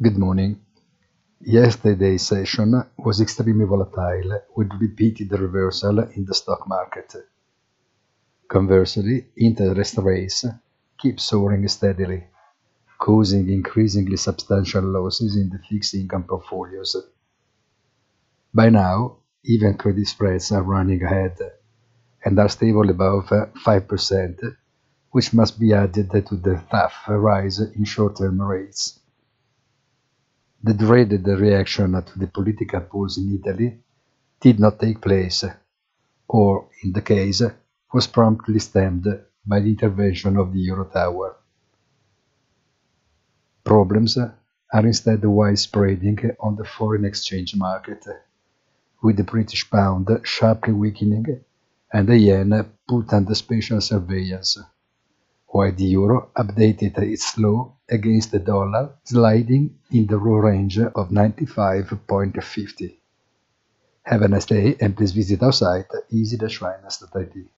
Good morning. Yesterday's session was extremely volatile, with repeated reversal in the stock market. Conversely, interest rates keep soaring steadily, causing increasingly substantial losses in the fixed income portfolios. By now, even credit spreads are running ahead and are stable above 5%, which must be added to the tough rise in short-term rates. The dreaded reaction to the political polls in Italy did not take place, or, in the case, was promptly stemmed by the intervention of the Eurotower. Problems are instead widespreading on the foreign exchange market, with the British pound sharply weakening and the yen put under special surveillance while the euro updated its low against the dollar, sliding in the raw range of 95.50. Have a nice day and please visit our site easy-finance.it.